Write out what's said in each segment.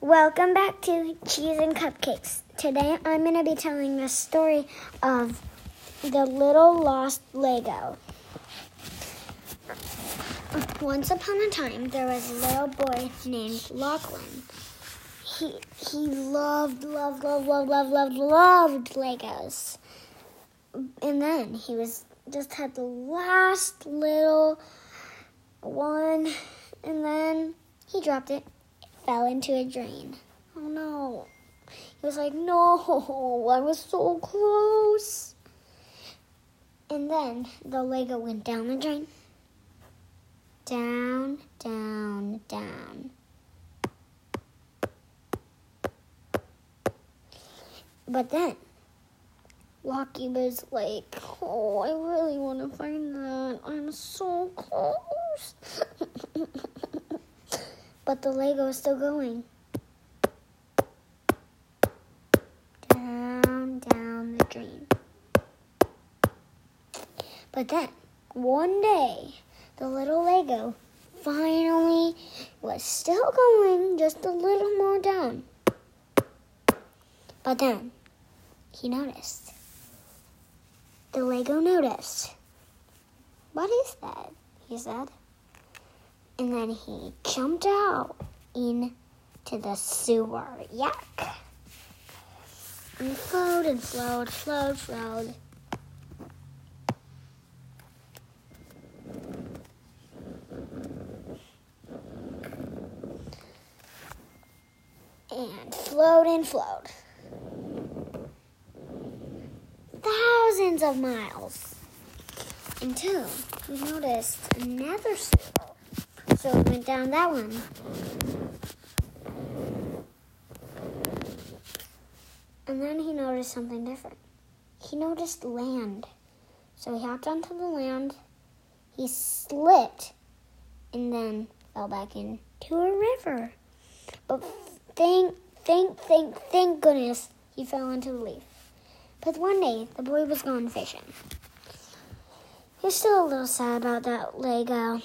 Welcome back to Cheese and Cupcakes. Today I'm going to be telling the story of the little lost Lego. Once upon a time, there was a little boy named Lachlan. He he loved, loved, loved, loved, loved, loved, loved Legos. And then he was just had the last little one, and then he dropped it fell into a drain. Oh no. He was like, no, I was so close. And then the Lego went down the drain. Down, down, down. But then, Lucky was like, oh, I really want to find that. I'm so close. But the Lego is still going. Down, down the drain. But then, one day, the little Lego finally was still going just a little more down. But then, he noticed. The Lego noticed. What is that? He said. And then he jumped out into the sewer. Yuck. And flowed and flowed, flowed, flowed. And flowed and flowed. Thousands of miles until he noticed another sewer. So it went down that one. And then he noticed something different. He noticed land. So he hopped onto the land. He slipped and then fell back into a river. But thank, thank, thank, thank goodness he fell into the leaf. But one day the boy was gone fishing. He's still a little sad about that Lego.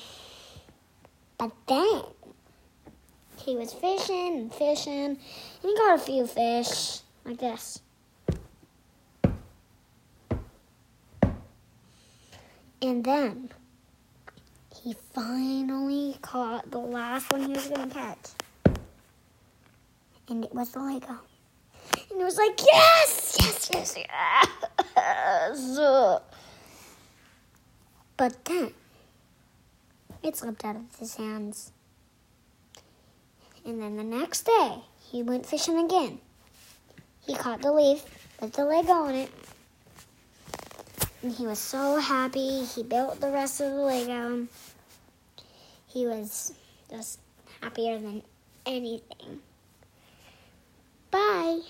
But then he was fishing and fishing, and he got a few fish like this. And then he finally caught the last one he was going to catch. And it was the Lego. And it was like, yes, yes, yes, yes. But then it slipped out of his hands. And then the next day, he went fishing again. He caught the leaf with the Lego on it. And he was so happy. He built the rest of the Lego. He was just happier than anything. Bye.